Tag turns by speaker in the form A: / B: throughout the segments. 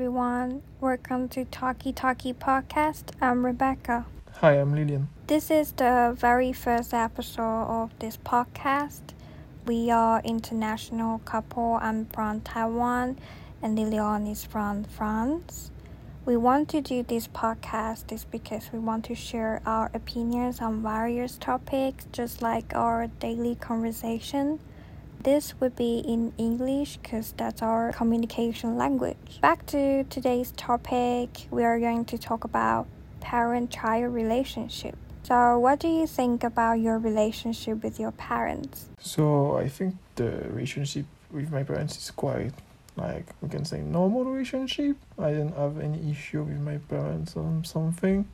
A: everyone. Welcome to Talkie Talkie Podcast. I'm Rebecca.
B: Hi, I'm Lilian.
A: This is the very first episode of this podcast. We are international couple. I'm from Taiwan and Lilian is from France. We want to do this podcast is because we want to share our opinions on various topics just like our daily conversation. This would be in English because that's our communication language. Back to today's topic, we are going to talk about parent child relationship. So, what do you think about your relationship with your parents?
B: So, I think the relationship with my parents is quite like we can say normal relationship. I don't have any issue with my parents on something.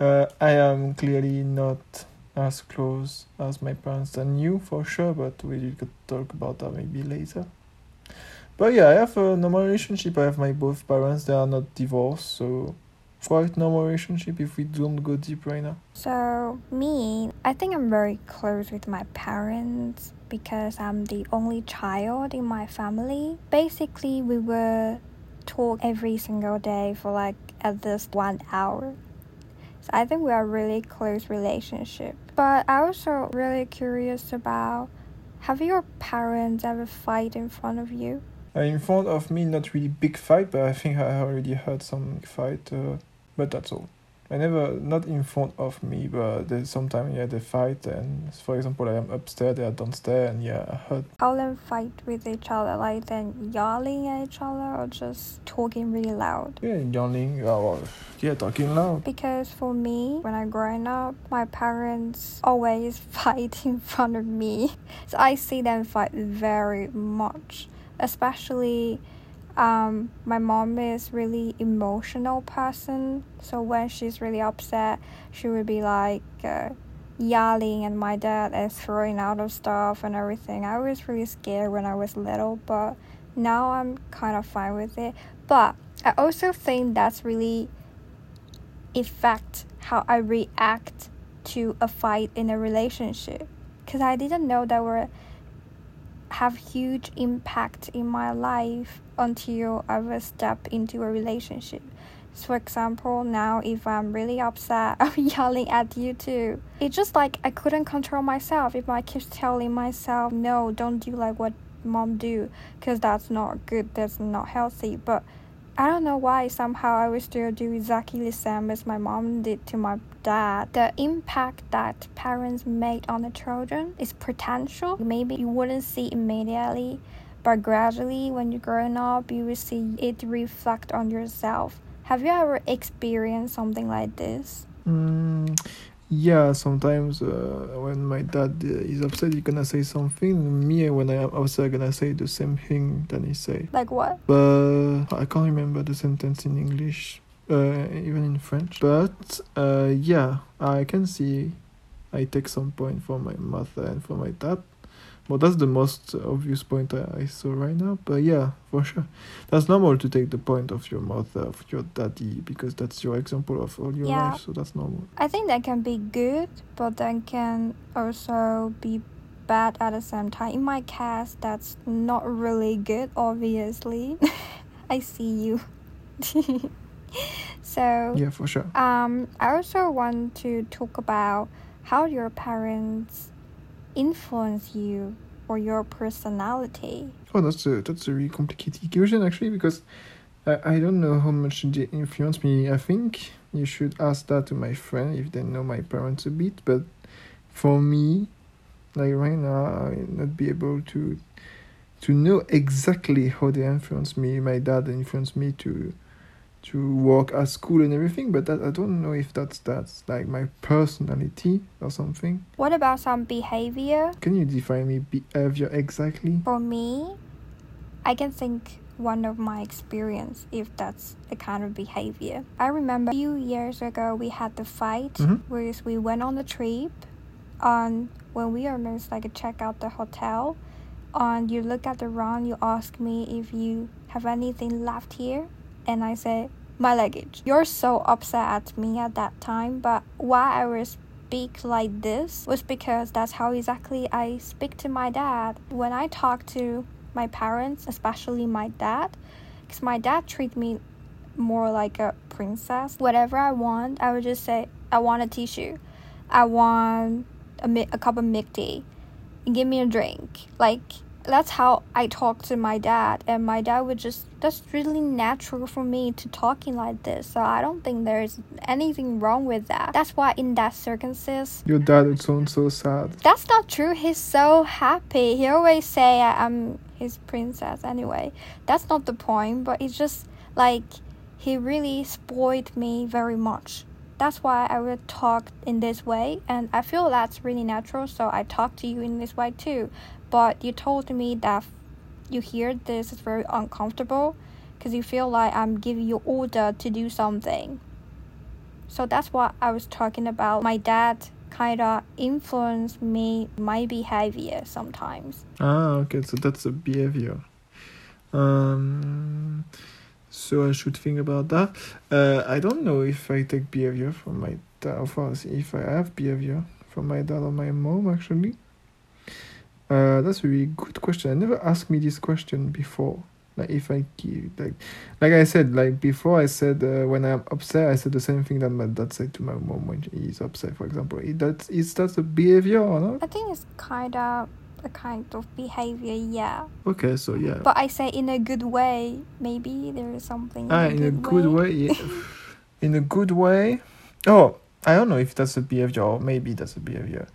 B: Uh, I am clearly not as close as my parents and you for sure, but we could talk about that maybe later. But yeah, I have a normal relationship. I have my both parents. They are not divorced, so quite normal relationship if we don't go deep right now.
A: So me, I think I'm very close with my parents because I'm the only child in my family. Basically, we were talk every single day for like at least one hour. So I think we are really close relationship. But I also really curious about have your parents ever fight in front of you?
B: Uh, in front of me, not really big fight, but I think I already heard some fight. Uh, but that's all. I never, not in front of me, but there's sometimes, yeah, they fight. And for example, I am upstairs, they are downstairs, and yeah, I heard.
A: How them fight with each other, like then yelling at each other or just talking really loud?
B: Yeah, yelling, uh, or yeah, talking loud.
A: Because for me, when I growing up, my parents always fight in front of me. So I see them fight very much, especially um, my mom is really emotional person so when she's really upset she would be like uh, yelling and my dad is throwing out of stuff and everything. I was really scared when i was little but now i'm kind of fine with it. But i also think that's really affect how i react to a fight in a relationship because i didn't know that were have huge impact in my life until I will step into a relationship. So for example, now if I'm really upset, I'm yelling at you too. It's just like I couldn't control myself. If I keep telling myself, no, don't do like what mom do, because that's not good, that's not healthy. But I don't know why somehow I will still do exactly the same as my mom did to my dad. The impact that parents made on the children is potential. Maybe you wouldn't see immediately, but gradually when you're growing up, you will see it reflect on yourself. Have you ever experienced something like this?
B: Mm, yeah, sometimes uh, when my dad uh, is upset, he's gonna say something. Me, when I am upset, gonna say the same thing that he say.
A: Like what?
B: But I can't remember the sentence in English, uh, even in French. But uh, yeah, I can see. I take some point from my mother and from my dad. Well, that's the most obvious point I, I saw right now. But yeah, for sure, that's normal to take the point of your mother, of your daddy, because that's your example of all your
A: Yeah.
B: life. So that's normal.
A: I think that can be good, but then can also be bad at the same time. In my case, that's not really good, obviously. I see you. so,
B: Yeah, for sure.
A: um, I also want to talk about how your parents influence you or your personality.
B: Oh, that's a that's a really complicated question actually because I, I don't know how much they influence me. I think you should ask that to my friend if they know my parents a bit. But for me, like right now, I not be able to to know exactly how they influence me. My dad influenced me to to work at school and everything, but that I don't know if that's that's like my personality or something.
A: What about some behavior?
B: Can you define me behavior exactly?
A: For me, I can think one of my experience if that's a kind of behavior. I remember a few years ago we had the fight
B: Mhm.
A: where we went on the trip on when we almost like check out the hotel on you look at the round you ask me if you have anything left here and I said my luggage. You're so upset at me at that time, but why I was speak like this was because that's how exactly I speak to my dad. When I talk to my parents, especially my dad, because my dad treat me more like a princess. Whatever I want, I would just say, I want a tissue. I want a, mi- a cup of milk tea. And give me a drink. Like, that's how I talk to my dad. And my dad would just, that's really natural for me to talking like this. So I don't think there's anything wrong with that. That's why in that circumstance,
B: Your dad would sound so sad.
A: that's not true. He's so happy. He always say I'm his princess anyway. That's not the point, but it's just like he really spoiled me very much. That's why I would talk in this way, and I feel that's really natural. So I talk to you in this way too. But you told me that you hear this is very uncomfortable because you feel like I'm giving you order to do something. So that's what I was talking about. My dad kind of influenced me, my behavior sometimes.
B: Ah, okay, so that's a behavior. Um, so I should think about that. Uh, I don't know if I take behavior from my dad, of course, if I have behavior from my dad or my mom, actually. Uh, that's a really good question. I never asked me this question before. Like if I give, like, like I said, like before, I said uh, when I'm upset, I said the same thing that my dad said to my mom when he's upset. For example, is that is that a behavior or not?
A: I think it's kind of a kind of behavior, yeah.
B: Okay, so yeah.
A: But I say in a good way. Maybe there is something.
B: Ah, in a good way. Yeah. in a good way. Oh, I don't know if that's a behavior or maybe that's a behavior.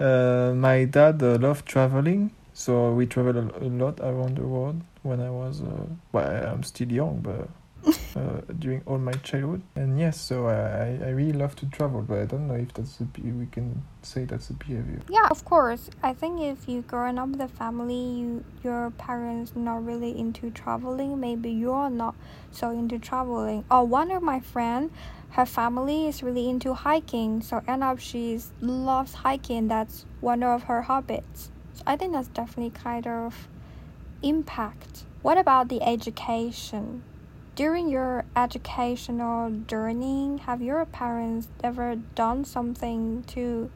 B: Uh, my dad uh, loved traveling, so we traveled a, a lot around the world when I was. Uh, well, I'm still young, but uh, during all my childhood. And yes, so I, I really love to travel, but I don't know if that's a we can say that's a behavior.
A: Yeah, of course. I think if you growing up with a family, you your parents not really into traveling. Maybe you're not so into traveling. Or one of my friend, her family is really into hiking. So end up she loves hiking. That's one of her hobbies. So I think that's definitely kind of impact. What about the education? During your educational journey, have your parents ever done something to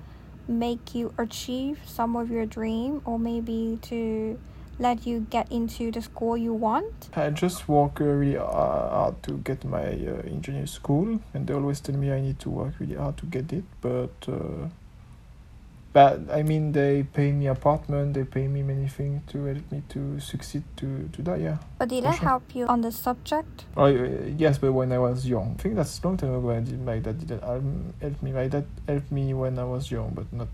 A: make you achieve some of your dream or maybe to let you get into the school you want?
B: I just work really uh, hard to get my uh, engineer school, and they always tell me I need to work really hard to get it. But, uh, but I mean, they pay me apartment, they pay me many things to help me to succeed to to that. Yeah.
A: But did that
B: sure.
A: help you on the subject?
B: Oh yes, but when I was young, I think that's a long time ago. I did, my dad didn't um, help me. My dad helped me when I was young, but not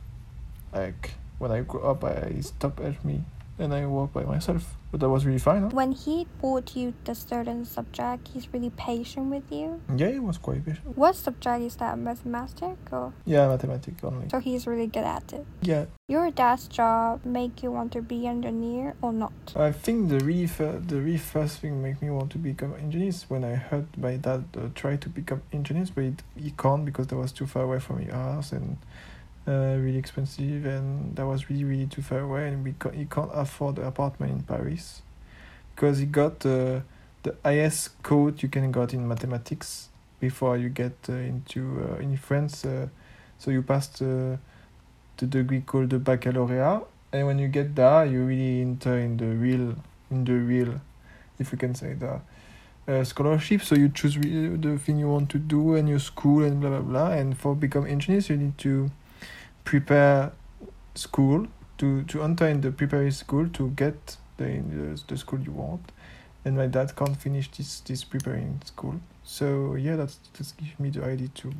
B: like when I grew up. I he stopped helping me, and I worked by myself. But that was really fine. Huh?
A: When he taught you the certain subject, he's really patient with you.
B: Yeah, it was quite patient.
A: What subject is that? Mathematics or?
B: Yeah, mathematics only.
A: So he's really good at it.
B: Yeah,
A: Your dad's job make you want to be engineer or not?
B: I think the really fir- the really first thing make me want to become engineer is when I heard my dad uh, try to become engineer, but he, he can't because that was too far away from his house and uh, really expensive, and that was really really too far away, and we ca- he can't afford an apartment in Paris because he got uh, the highest code you can get in mathematics before you get uh, into uh, in France. Uh, so you passed uh, the degree called the baccalaureate, and when you get there, you really enter in the real, in the real, if you can say that, uh, scholarship. So you choose really the thing you want to do and your school and blah blah blah. And for become engineers, you need to prepare school to to enter in the preparatory school to get the the, the school you want. And my dad can't finish this this preparing school. So yeah, that's that's give me the idea to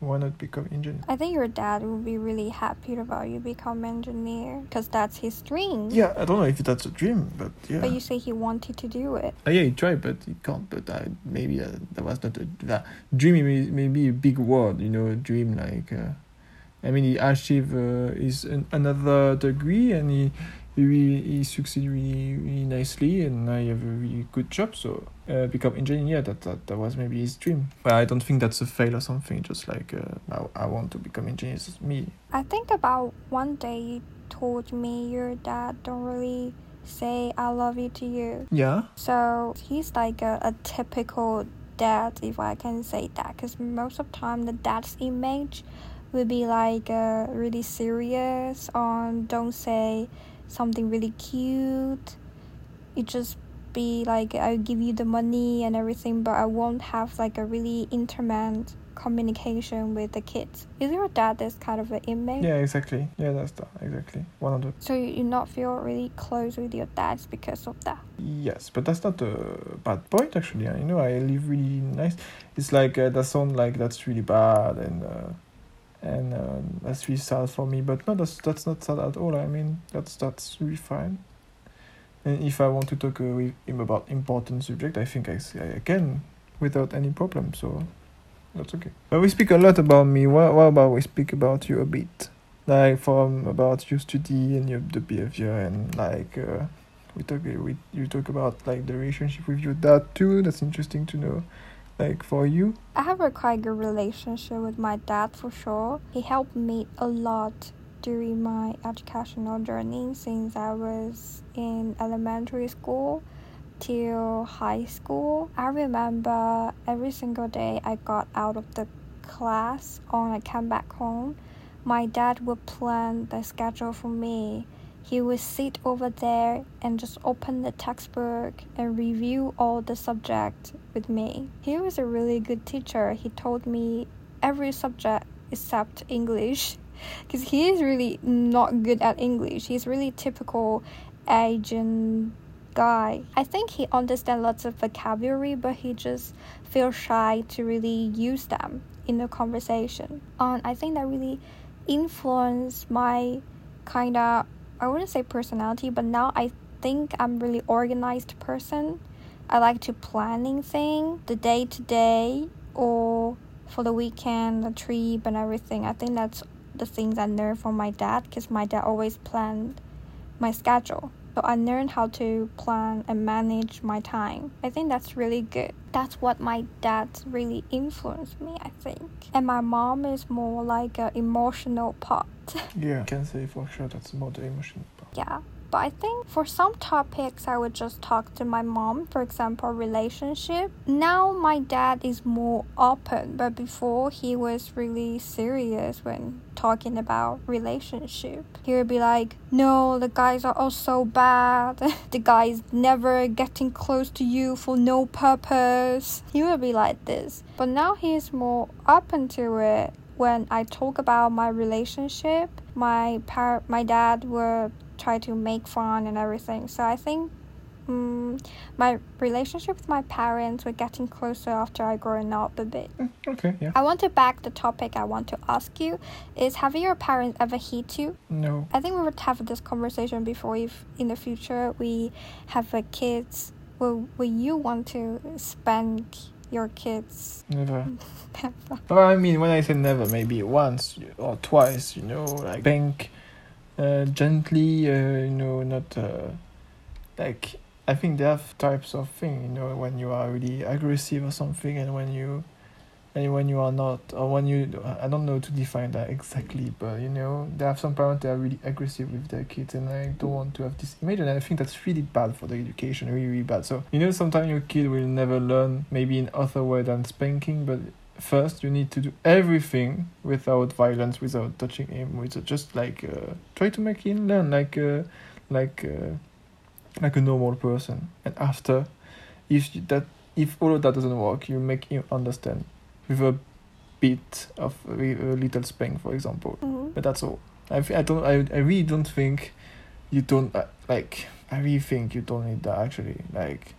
B: why not become engineer.
A: I think your dad will be really happy about you become engineer because that's his dream.
B: Yeah, I don't know if that's a dream, but yeah.
A: But you say he wanted to do it.
B: Uh, yeah, he tried, but he can't. But I, maybe uh, that was not a that dream. May, maybe a big word, you know, a dream like. Uh, I mean, he achieved uh, his an, another degree, and he he he succeeded really really nicely, and now he have a really good job. So uh, become engineer. That, that that was maybe his dream. But I don't think that's a fail or something. Just like uh, I, I want to become engineer. It's me.
A: I think about one day you told me your dad don't really say I love you to you.
B: Yeah.
A: So he's like a, a typical dad, if I can say that, because most of the time the dad's image would be like uh, really serious on don't say something really cute. You just be like i'll give you the money and everything, but I won't have like a really intimate communication with the kids. Is your dad this kind of an image?
B: Yeah, exactly. Yeah, that's that. Exactly. 100.
A: So you you not feel really close with your dad because of that?
B: Yes, but that's not a bad point actually. You know, I live really nice. It's like uh, that sound like that's really bad and uh, and uh, that's really sad for me. But no, that's that's not sad at all. I mean, that's that's really fine. And if I want to talk uh, with him about important subject, I think I, I can without any problem. So that's okay. But we speak a lot about me. What about we speak about you a bit? Like from about your study and your the behavior and like uh, we talk we you talk about like the relationship with your dad too. That's interesting to know. Like for you.
A: I have a quite good relationship with my dad for sure. He helped me a lot during my educational journey since I was in elementary school till high school. I remember every single day I got out of the class or I came back home, my dad would plan the schedule for me. He would sit over there and just open the textbook and review all the subject with me. He was a really good teacher. He told me every subject except English because he is really not good at English. He's really typical Asian guy. I think he understands lots of vocabulary, but he just feels shy to really use them in the conversation. And I think that really influenced my kind of I wouldn't say personality, but now I think I'm really organized person. I like to planning thing the day to day or for the weekend, the trip and everything. I think that's the things I learned from my dad because my dad always planned my schedule. So I learned how to plan and manage my time. I think that's really good. That's what my dad really influenced me, I think. And my mom is more like an emotional part.
B: Yeah. I Can say for sure that's more the emotion part.
A: yeah. But I think for some topics, I would just talk to my mom. For example, relationship. Now my dad is more open, but before he was really serious when talking about relationship. He would be like, "No, the guys are all so bad. the guys never getting close to you for no purpose." He would be like this. But now he is more open to it. When I talk about my relationship, my par- my dad would try to make fun and everything. So I think um, my relationship with my parents were getting closer after I growing up a bit.
B: Mm, Okay. Yeah.
A: I want to back the topic I want to ask you is have your parents ever hit you?
B: No.
A: I think we would have this conversation before if in the future we have a kids will will you want to spank your kids?
B: Never. Well, I mean, when I say never, maybe once or twice, you know, like bank uh, gently, uh, you know, not uh, like. I think there are types of thing, you know, when you are really aggressive or something, and when you, and when you are not, or when you, I don't know to define that exactly, but you know, there are some parents that are really aggressive with their kids, and I don't want to have this image, and I think that's really bad for the education, really, really bad. So you know, sometimes your kid will never learn, maybe in other way than spanking, but first you need to do everything without violence without touching him with just like uh, try to make him learn like uh, like uh, like a normal person. And after if that if all of that doesn't work you make him understand with a bit of a, a little spank for example.
A: Mhm.
B: but that's all. I, I don't I, I really don't think you don't uh, like I really think you don't need that actually. Like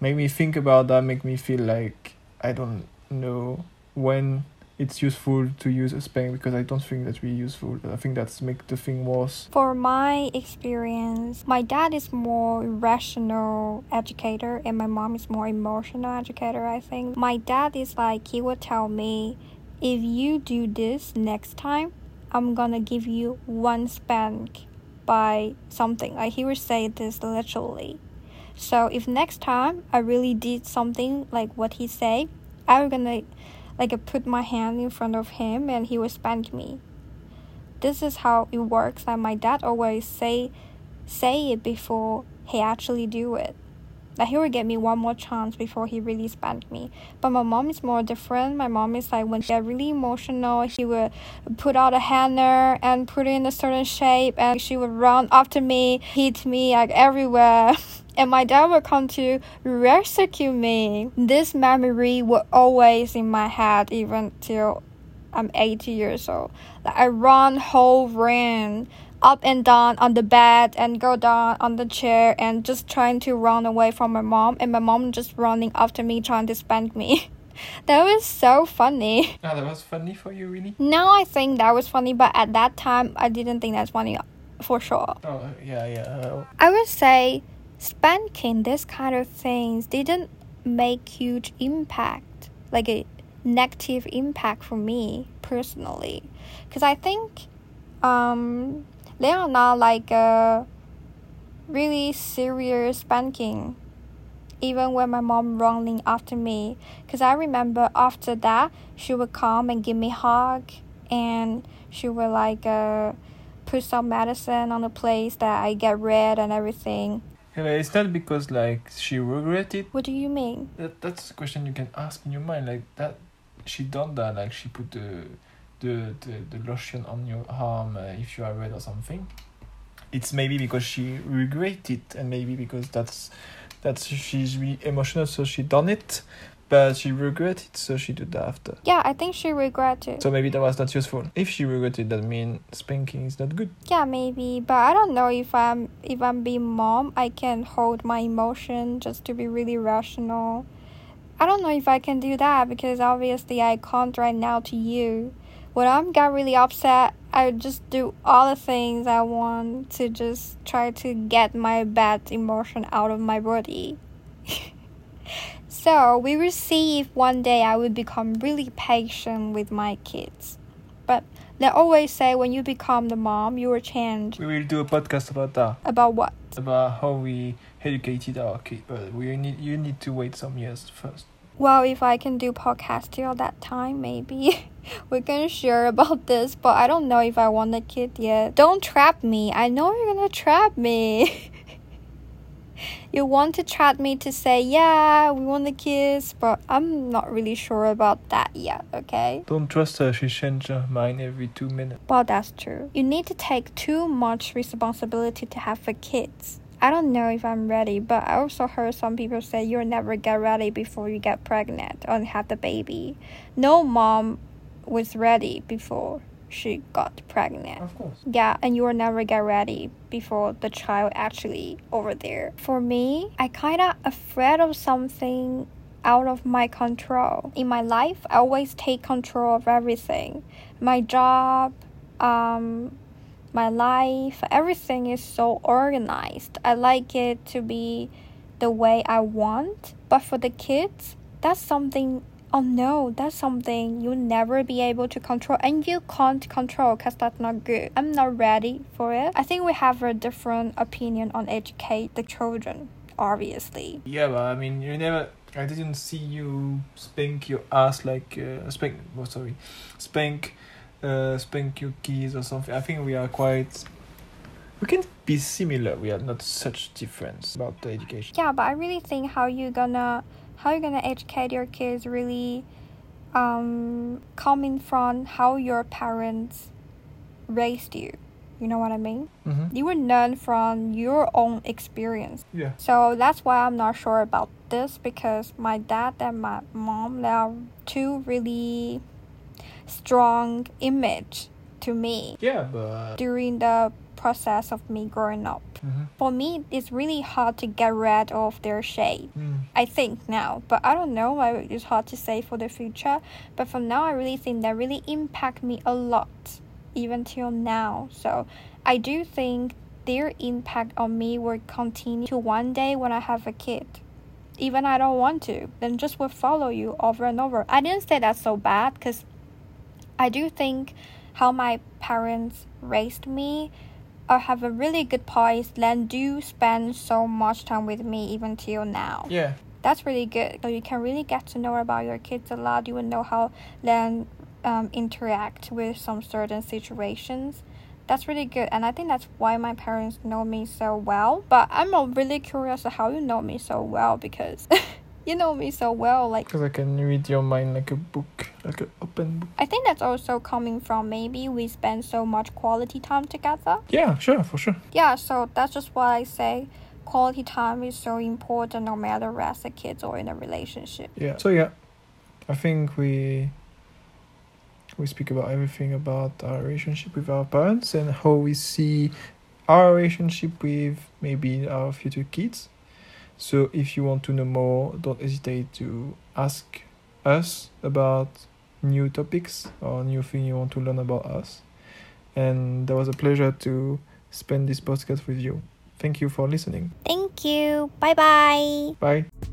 B: make me think about that make me feel like I don't know when it's useful to use a spank because I don't think that's really useful I think that's make the thing worse
A: For my experience, my dad is more rational educator and my mom is more emotional educator, I think. My dad is like he would tell me, if you do this next time, I'm gonna give you one spank by something. Like he would say this literally. So if next time I really did something like what he say, I'm gonna like put my hand in front of him and he would spank me. This is how it works and my dad always say say it before he actually do it Like he would give me one more chance before he really spanked me. But my mom is more different. My mom is like when she get really emotional, she would put out a hanger and put it in a certain shape, and she would run after me, hit me like everywhere. and my dad would come to rescue me. This memory was always in my head even till I'm 80 years old. Like I run whole ran up and down on the bed and go down on the chair and just trying to run away from my mom and my mom just running after me trying to spank me. that was so funny.
B: Ah, that was funny for you, really?
A: Now I think that was funny, but at that time I didn't think that's funny for sure.
B: Oh, yeah, yeah.
A: I would say spanking this kind of things didn't make huge impact, like a negative impact for me personally, because I think um they are not like a really serious spanking even when my mom running after me. Because i remember after that she would come and give me a hug and she would like uh, put some medicine on the place that i get red and everything.
B: Yeah, it's not because like she regretted
A: what do you mean?
B: That that's a question you can ask in your mind. Like that she done that like she put the the, the, the lotion on your arm uh, if you are red or something. It's maybe because she regret it and maybe because that's that's she's really emotional so she done it but she regret it so she did that after.
A: Yeah i think she regretted
B: so maybe that was not useful. If she regretted that mean spanking is not good.
A: Yeah maybe but i don't know if i'm if i'm being mom i can hold my emotion just to be really rational. I don't know if i can do that because obviously i can't right now to you when I'm got really upset, I just do all the things I want to just try to get my bad emotion out of my body. so we will see if one day I will become really patient with my kids. But they always say when you become the mom, you will change.
B: We will do a podcast about that.
A: About what?
B: About how we educated our kids. But we need you need to wait some years first.
A: Well, if I can do podcast till that time, maybe we can share about this. But I don't know if I want a kid yet. Don't trap me. I know you're gonna trap me. you want to trap me to say, yeah, we want the kiss, but I'm not really sure about that yet, okay?
B: Don't trust her, she changes her mind every two minutes.
A: Well, that's true. You need to take too much responsibility to have a kids. I don't know if I'm ready, but I also heard some people say you'll never get ready before you get pregnant or have the baby. No mom was ready before she got pregnant.
B: Of course.
A: Yeah, and you will never get ready before the child actually over there. For me, I kind of afraid of something out of my control. In my life, I always take control of everything. My job, um, my life, everything is so organized. I like it to be the way I want. But for the kids, that's something oh no, that's something you'll never be able to control and you can't control because that's not good. I'm not ready for it. I think we have a different opinion on educate the children, obviously.
B: Yeah, but I mean, you never. I didn't see you spank your ass like uh, spank. Oh, sorry, spank uh, spank your keys or something. I think we are quite. We can be similar. We are not such difference about the education.
A: Yeah, but I really think how you gonna how you gonna educate your kids really um coming from how your parents raised you. You know what I mean?
B: Mm-hmm.
A: You will learn from your own experience.
B: Yeah.
A: So that's why I'm not sure about this because my dad and my mom they are two really strong image to me
B: Yeah, but.
A: during the process of me growing up.
B: Mm-hmm.
A: For me, it's really hard to get rid of their shade.
B: Mm.
A: I think now, but I don't know. I- It's hard to say for the future. But for now, I really think that really impact me a lot, even till now. So I do think their impact on me will continue to one day when I have a kid. Even I don't want to, then just will follow you over and over. I didn't say that's so bad because I do think how my parents raised me uh, have a really good point. Then do spend so much time with me even till now.
B: Yeah.
A: That's really good. So you can really get to know about your kids a lot. You will know how then um, interact with some certain situations. that's really good and i think that's why my parents know me so well but i'm really curious how you know me so well because you know me so well like
B: Because I can read your mind like a book, like an open book.
A: i think that's also coming from maybe we spend so much quality time together
B: Yeah, sure, for sure.
A: yeah so that's just why i say quality time is so important no matter as a kids or in a relationship
B: Yeah. So yeah, I think we we speak about everything about our relationship with our parents and how we see our relationship with maybe our future kids. So if you want to know more, don't hesitate to ask us about new topics or new thing you want to learn about us. And that was a pleasure to spend this podcast with you. Thank you for listening.
A: thank you bye bye
B: Bye.